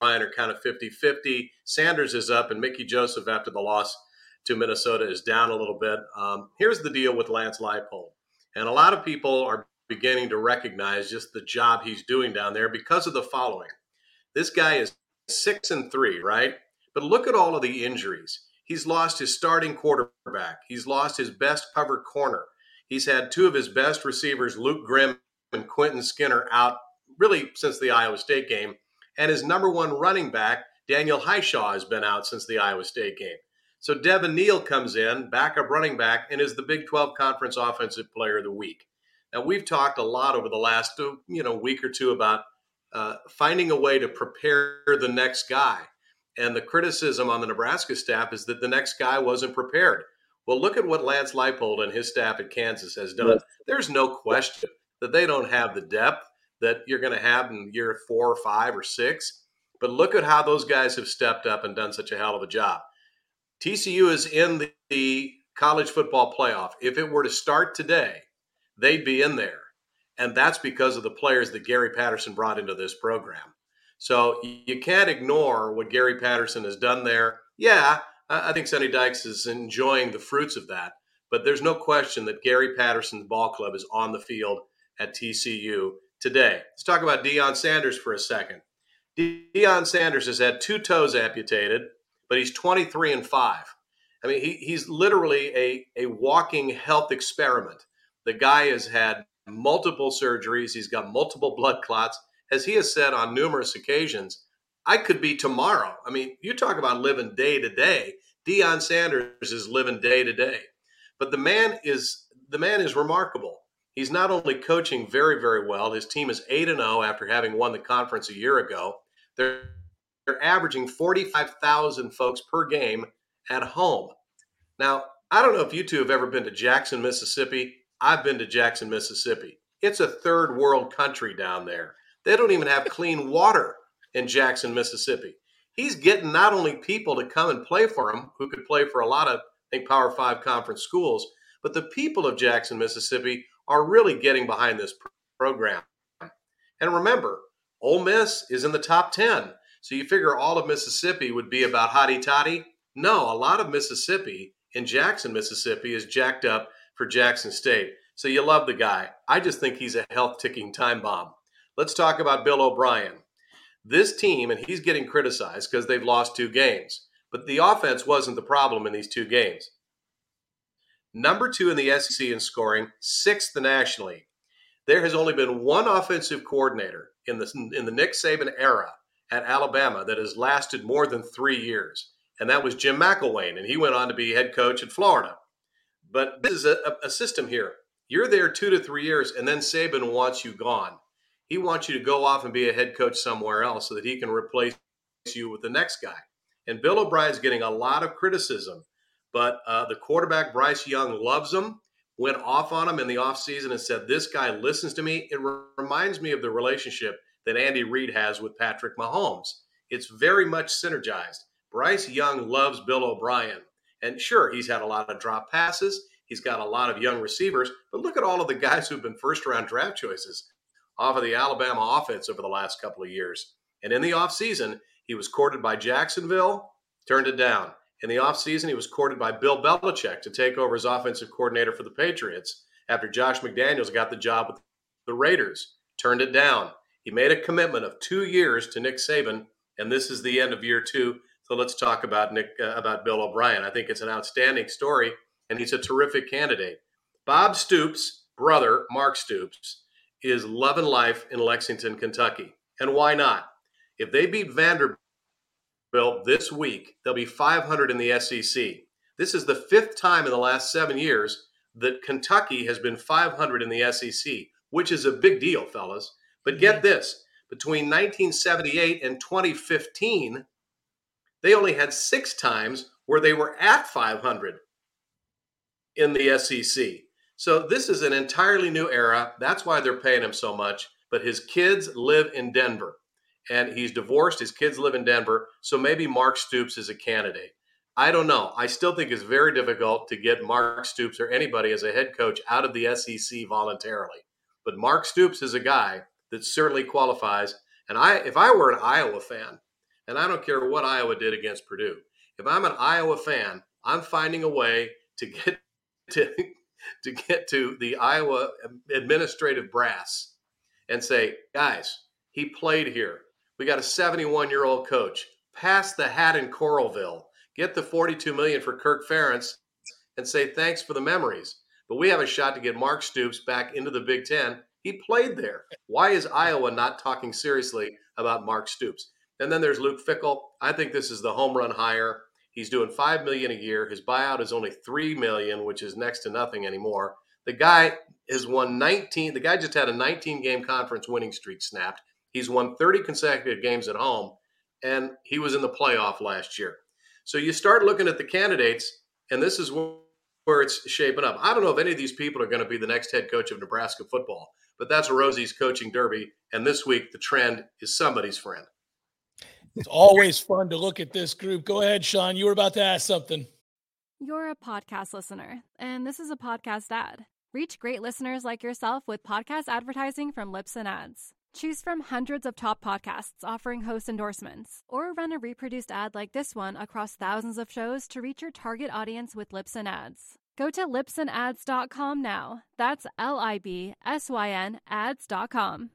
are kind of 50 50. Sanders is up, and Mickey Joseph, after the loss to Minnesota, is down a little bit. Um, here's the deal with Lance Leipold. And a lot of people are beginning to recognize just the job he's doing down there because of the following. This guy is six and three, right? But look at all of the injuries. He's lost his starting quarterback. He's lost his best cover corner. He's had two of his best receivers, Luke Grimm and Quentin Skinner, out really since the Iowa State game. And his number one running back, Daniel Hishaw, has been out since the Iowa State game. So Devin Neal comes in, backup running back, and is the Big 12 Conference Offensive Player of the Week. Now we've talked a lot over the last you know week or two about uh, finding a way to prepare the next guy. And the criticism on the Nebraska staff is that the next guy wasn't prepared. Well, look at what Lance Leipold and his staff at Kansas has done. There's no question that they don't have the depth that you're going to have in year four or five or six. But look at how those guys have stepped up and done such a hell of a job. TCU is in the, the college football playoff. If it were to start today, they'd be in there. And that's because of the players that Gary Patterson brought into this program. So you can't ignore what Gary Patterson has done there. Yeah, I think Sonny Dykes is enjoying the fruits of that. But there's no question that Gary Patterson's ball club is on the field at TCU today. Let's talk about Deion Sanders for a second. Deion Sanders has had two toes amputated, but he's 23 and 5. I mean, he, he's literally a, a walking health experiment. The guy has had multiple surgeries, he's got multiple blood clots. As he has said on numerous occasions, I could be tomorrow. I mean, you talk about living day to day. Deion Sanders is living day to day. But the man is the man is remarkable. He's not only coaching very, very well. His team is 8 and 0 after having won the conference a year ago. They're they're averaging 45,000 folks per game at home. Now, I don't know if you two have ever been to Jackson, Mississippi. I've been to Jackson, Mississippi. It's a third world country down there. They don't even have clean water in Jackson, Mississippi. He's getting not only people to come and play for him, who could play for a lot of, I think, Power Five conference schools, but the people of Jackson, Mississippi are really getting behind this program. And remember, Ole Miss is in the top 10. So you figure all of Mississippi would be about hotty toddy. No, a lot of Mississippi in Jackson, Mississippi is jacked up for Jackson State. So you love the guy. I just think he's a health ticking time bomb. Let's talk about Bill O'Brien. This team, and he's getting criticized because they've lost two games, but the offense wasn't the problem in these two games. Number two in the SEC in scoring, sixth nationally. There has only been one offensive coordinator in the, in the Nick Saban era at Alabama that has lasted more than three years, and that was Jim McElwain, and he went on to be head coach at Florida. But this is a, a system here. You're there two to three years, and then Saban wants you gone. He wants you to go off and be a head coach somewhere else so that he can replace you with the next guy. And Bill O'Brien's getting a lot of criticism, but uh, the quarterback, Bryce Young, loves him, went off on him in the offseason and said, This guy listens to me. It re- reminds me of the relationship that Andy Reid has with Patrick Mahomes. It's very much synergized. Bryce Young loves Bill O'Brien. And sure, he's had a lot of drop passes. He's got a lot of young receivers, but look at all of the guys who've been first round draft choices off of the Alabama offense over the last couple of years. And in the offseason, he was courted by Jacksonville, turned it down. In the offseason, he was courted by Bill Belichick to take over as offensive coordinator for the Patriots after Josh McDaniels got the job with the Raiders, turned it down. He made a commitment of two years to Nick Saban, and this is the end of year two. So let's talk about Nick uh, about Bill O'Brien. I think it's an outstanding story and he's a terrific candidate. Bob Stoops' brother, Mark Stoops, is Love and life in Lexington, Kentucky. And why not? If they beat Vanderbilt this week, they'll be 500 in the SEC. This is the fifth time in the last seven years that Kentucky has been 500 in the SEC, which is a big deal, fellas. But get mm-hmm. this between 1978 and 2015, they only had six times where they were at 500 in the SEC. So this is an entirely new era. That's why they're paying him so much. But his kids live in Denver and he's divorced. His kids live in Denver. So maybe Mark Stoops is a candidate. I don't know. I still think it's very difficult to get Mark Stoops or anybody as a head coach out of the SEC voluntarily. But Mark Stoops is a guy that certainly qualifies. And I, if I were an Iowa fan, and I don't care what Iowa did against Purdue, if I'm an Iowa fan, I'm finding a way to get to to get to the Iowa administrative brass and say, guys, he played here. We got a 71 year old coach. Pass the hat in Coralville. Get the 42 million for Kirk Ferentz and say thanks for the memories. But we have a shot to get Mark Stoops back into the Big Ten. He played there. Why is Iowa not talking seriously about Mark Stoops? And then there's Luke Fickell. I think this is the home run hire. He's doing five million a year. His buyout is only three million, which is next to nothing anymore. The guy has won 19. The guy just had a 19 game conference winning streak snapped. He's won 30 consecutive games at home, and he was in the playoff last year. So you start looking at the candidates, and this is where it's shaping up. I don't know if any of these people are going to be the next head coach of Nebraska football, but that's Rosie's coaching derby. And this week, the trend is somebody's friend. It's always fun to look at this group. Go ahead, Sean. You were about to ask something. You're a podcast listener, and this is a podcast ad. Reach great listeners like yourself with podcast advertising from Libsyn Ads. Choose from hundreds of top podcasts offering host endorsements, or run a reproduced ad like this one across thousands of shows to reach your target audience with Libsyn Ads. Go to libsynads.com now. That's L I B S Y N ads.com.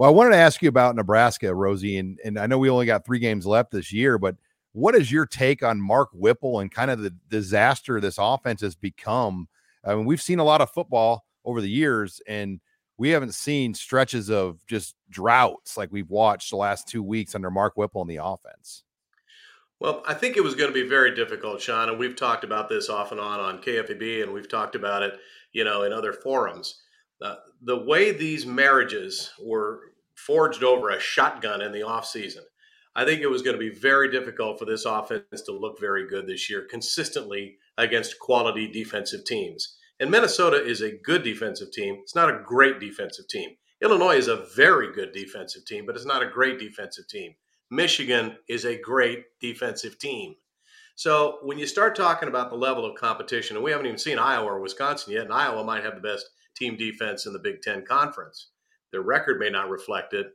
Well, I wanted to ask you about Nebraska, Rosie, and, and I know we only got three games left this year, but what is your take on Mark Whipple and kind of the disaster this offense has become? I mean, we've seen a lot of football over the years, and we haven't seen stretches of just droughts like we've watched the last two weeks under Mark Whipple in the offense. Well, I think it was going to be very difficult, Sean, and we've talked about this off and on on KFAB, and we've talked about it, you know, in other forums. Uh, the way these marriages were forged over a shotgun in the offseason. I think it was going to be very difficult for this offense to look very good this year consistently against quality defensive teams. And Minnesota is a good defensive team. It's not a great defensive team. Illinois is a very good defensive team, but it's not a great defensive team. Michigan is a great defensive team. So when you start talking about the level of competition, and we haven't even seen Iowa or Wisconsin yet, and Iowa might have the best team defense in the Big Ten Conference. Their record may not reflect it,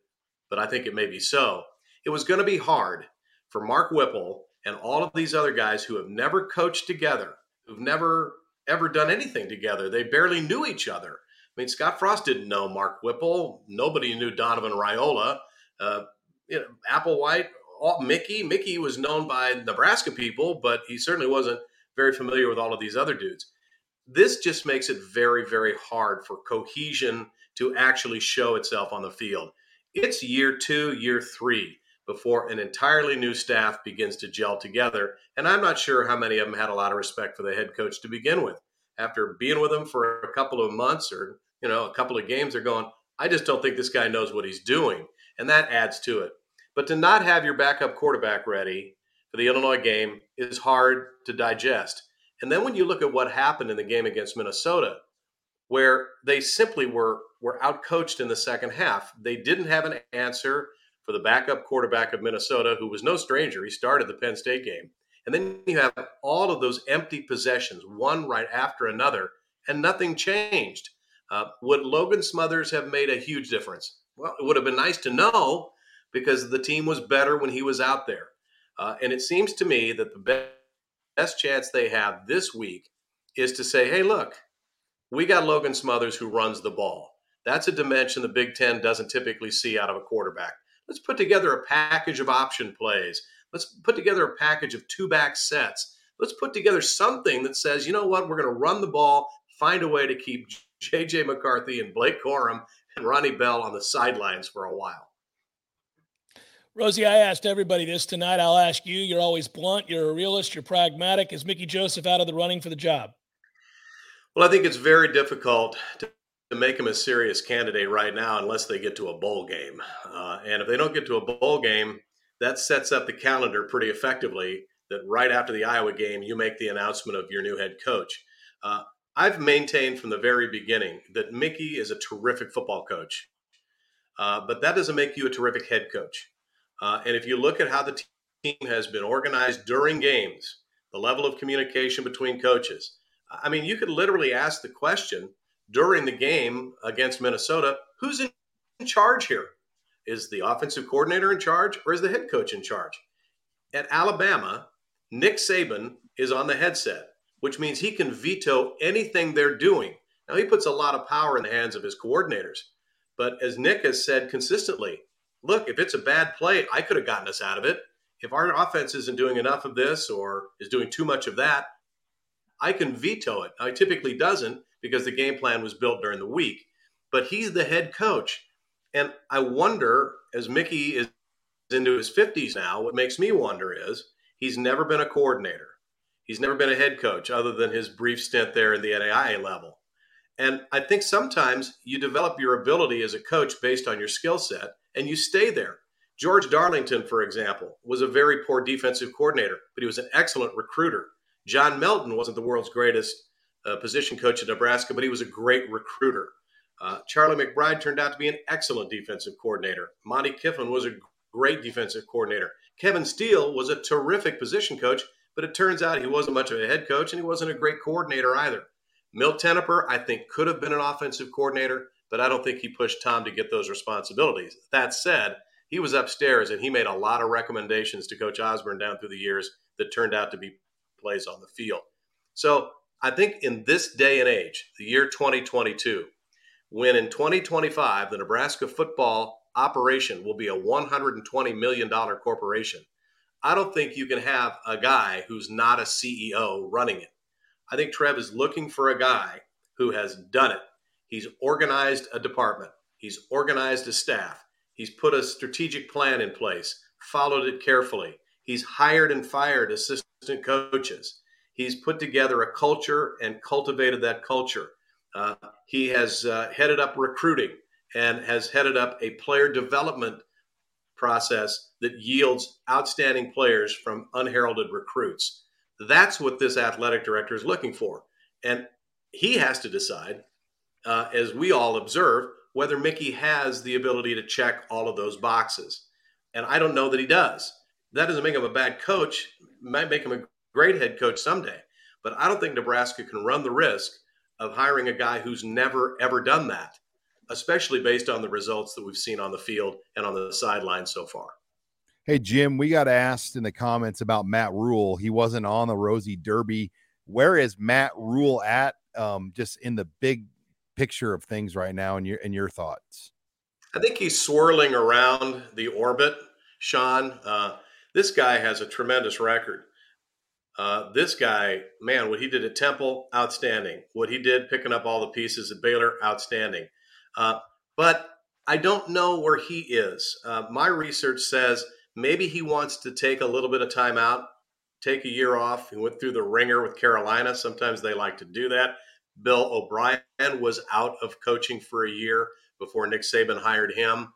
but I think it may be so. It was going to be hard for Mark Whipple and all of these other guys who have never coached together, who've never ever done anything together. They barely knew each other. I mean, Scott Frost didn't know Mark Whipple. Nobody knew Donovan Raiola. Uh, you know, Applewhite, all, Mickey. Mickey was known by Nebraska people, but he certainly wasn't very familiar with all of these other dudes. This just makes it very, very hard for cohesion to actually show itself on the field. It's year two, year three before an entirely new staff begins to gel together. And I'm not sure how many of them had a lot of respect for the head coach to begin with. After being with him for a couple of months or you know a couple of games, they're going, I just don't think this guy knows what he's doing, and that adds to it. But to not have your backup quarterback ready for the Illinois game is hard to digest. And then when you look at what happened in the game against Minnesota, where they simply were were outcoached in the second half, they didn't have an answer for the backup quarterback of Minnesota, who was no stranger. He started the Penn State game. And then you have all of those empty possessions, one right after another, and nothing changed. Uh, would Logan Smothers have made a huge difference? Well, it would have been nice to know because the team was better when he was out there. Uh, and it seems to me that the best chance they have this week is to say, hey, look, we got Logan Smothers who runs the ball. That's a dimension the Big Ten doesn't typically see out of a quarterback. Let's put together a package of option plays. Let's put together a package of two back sets. Let's put together something that says, you know what, we're going to run the ball, find a way to keep JJ McCarthy and Blake Corum and Ronnie Bell on the sidelines for a while. Rosie, I asked everybody this tonight. I'll ask you. You're always blunt. You're a realist. You're pragmatic. Is Mickey Joseph out of the running for the job? Well, I think it's very difficult to, to make him a serious candidate right now unless they get to a bowl game. Uh, and if they don't get to a bowl game, that sets up the calendar pretty effectively. That right after the Iowa game, you make the announcement of your new head coach. Uh, I've maintained from the very beginning that Mickey is a terrific football coach, uh, but that doesn't make you a terrific head coach. Uh, and if you look at how the team has been organized during games, the level of communication between coaches, I mean, you could literally ask the question during the game against Minnesota who's in charge here? Is the offensive coordinator in charge or is the head coach in charge? At Alabama, Nick Saban is on the headset, which means he can veto anything they're doing. Now, he puts a lot of power in the hands of his coordinators. But as Nick has said consistently, look, if it's a bad play, I could have gotten us out of it. If our offense isn't doing enough of this or is doing too much of that, I can veto it. Now, he typically doesn't because the game plan was built during the week, but he's the head coach. And I wonder, as Mickey is into his 50s now, what makes me wonder is he's never been a coordinator. He's never been a head coach other than his brief stint there in the NAIA level. And I think sometimes you develop your ability as a coach based on your skill set and you stay there. George Darlington, for example, was a very poor defensive coordinator, but he was an excellent recruiter. John Melton wasn't the world's greatest position coach at Nebraska, but he was a great recruiter. Uh, Charlie McBride turned out to be an excellent defensive coordinator. Monte Kiffin was a great defensive coordinator. Kevin Steele was a terrific position coach, but it turns out he wasn't much of a head coach and he wasn't a great coordinator either. Milt Tenopir, I think, could have been an offensive coordinator, but I don't think he pushed Tom to get those responsibilities. That said, he was upstairs and he made a lot of recommendations to Coach Osborne down through the years that turned out to be plays on the field. So I think in this day and age, the year 2022, when in 2025 the Nebraska football operation will be a $120 million corporation, I don't think you can have a guy who's not a CEO running it. I think Trev is looking for a guy who has done it. He's organized a department, he's organized a staff, he's put a strategic plan in place, followed it carefully. He's hired and fired assistant coaches. He's put together a culture and cultivated that culture. Uh, he has uh, headed up recruiting and has headed up a player development process that yields outstanding players from unheralded recruits. That's what this athletic director is looking for. And he has to decide, uh, as we all observe, whether Mickey has the ability to check all of those boxes. And I don't know that he does. That doesn't make him a bad coach, it might make him a great head coach someday. But I don't think Nebraska can run the risk of hiring a guy who's never, ever done that, especially based on the results that we've seen on the field and on the sideline so far. Hey, Jim, we got asked in the comments about Matt Rhule. He wasn't on the Rosie Derby. Where is Matt Rhule at? Um, just in the big picture of things right now, and your and your thoughts. I think he's swirling around the orbit, Sean. Uh, this guy has a tremendous record. Uh, this guy, man, what he did at Temple, outstanding. What he did picking up all the pieces at Baylor, outstanding. Uh, but I don't know where he is. Uh, my research says Maybe he wants to take a little bit of time out, take a year off. He went through the ringer with Carolina. Sometimes they like to do that. Bill O'Brien was out of coaching for a year. before Nick Saban hired him.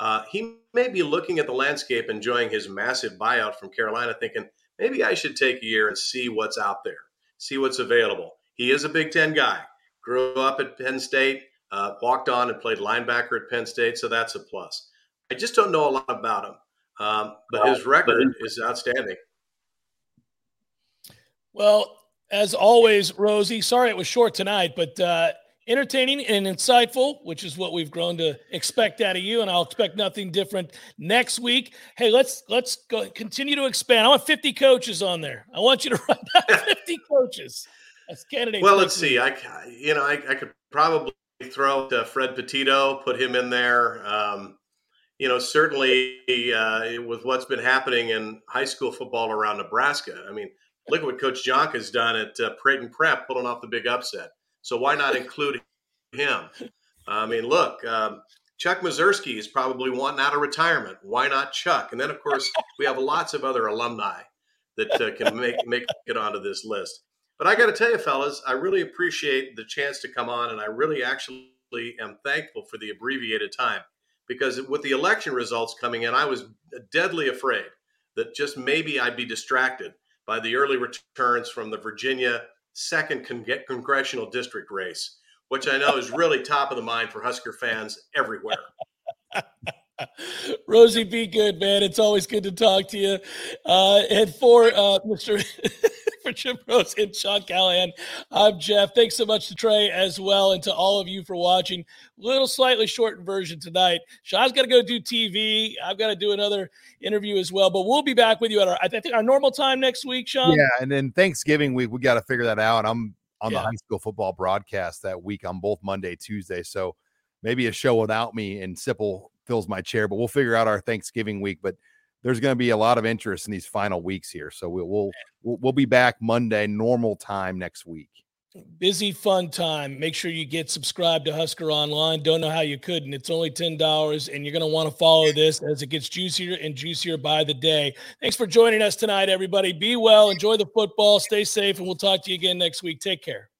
Uh, he may be looking at the landscape, enjoying his massive buyout from Carolina, thinking maybe I should take a year and see what's out there, see what's available. He is a Big Ten guy. Grew up at Penn State, uh, walked on and played linebacker at Penn State, so that's a plus. I just don't know a lot about him, um, but his record is outstanding. Well, as always, Rosie, sorry it was short tonight, but uh, entertaining and insightful, which is what we've grown to expect out of you, and I'll expect nothing different next week. Hey, let's let's go continue to expand. I want 50 coaches on there. I want you to run down 50 coaches as candidates. Well, let's see. I you know I, I could probably throw Fred Petito, put him in there. Um, you know, certainly uh, with what's been happening in high school football around Nebraska. I mean, look at what Coach Jonk has done at uh, Prep, pulling off the big upset. So why not include him? I mean, look, um, Chuck Mazursky is probably wanting out of retirement. Why not Chuck? And then, of course, we have lots of other alumni that uh, can make make it onto this list. But I got to tell you, fellas, I really appreciate the chance to come on, and I really actually am thankful for the abbreviated time because with the election results coming in, I was deadly afraid that just maybe I'd be distracted by the early returns from the Virginia second con- congressional district race, which I know is really top of the mind for Husker fans everywhere. Rosie, be good, man. It's always good to talk to you. Uh, and for uh, Mr. for Jim Rose and Sean Callahan, I'm Jeff. Thanks so much to Trey as well, and to all of you for watching. Little slightly shortened version tonight. Sean's got to go do TV. I've got to do another interview as well. But we'll be back with you at our I think our normal time next week, Sean. Yeah, and then Thanksgiving week we got to figure that out. I'm on yeah. the high school football broadcast that week on both Monday, Tuesday. So maybe a show without me and Sipple fills my chair, but we'll figure out our Thanksgiving week. But there's going to be a lot of interest in these final weeks here. So we'll, we'll we'll be back Monday normal time next week. Busy fun time. Make sure you get subscribed to Husker Online. Don't know how you couldn't. It's only ten dollars, and you're going to want to follow this as it gets juicier and juicier by the day. Thanks for joining us tonight, everybody. Be well, enjoy the football, stay safe, and we'll talk to you again next week. Take care.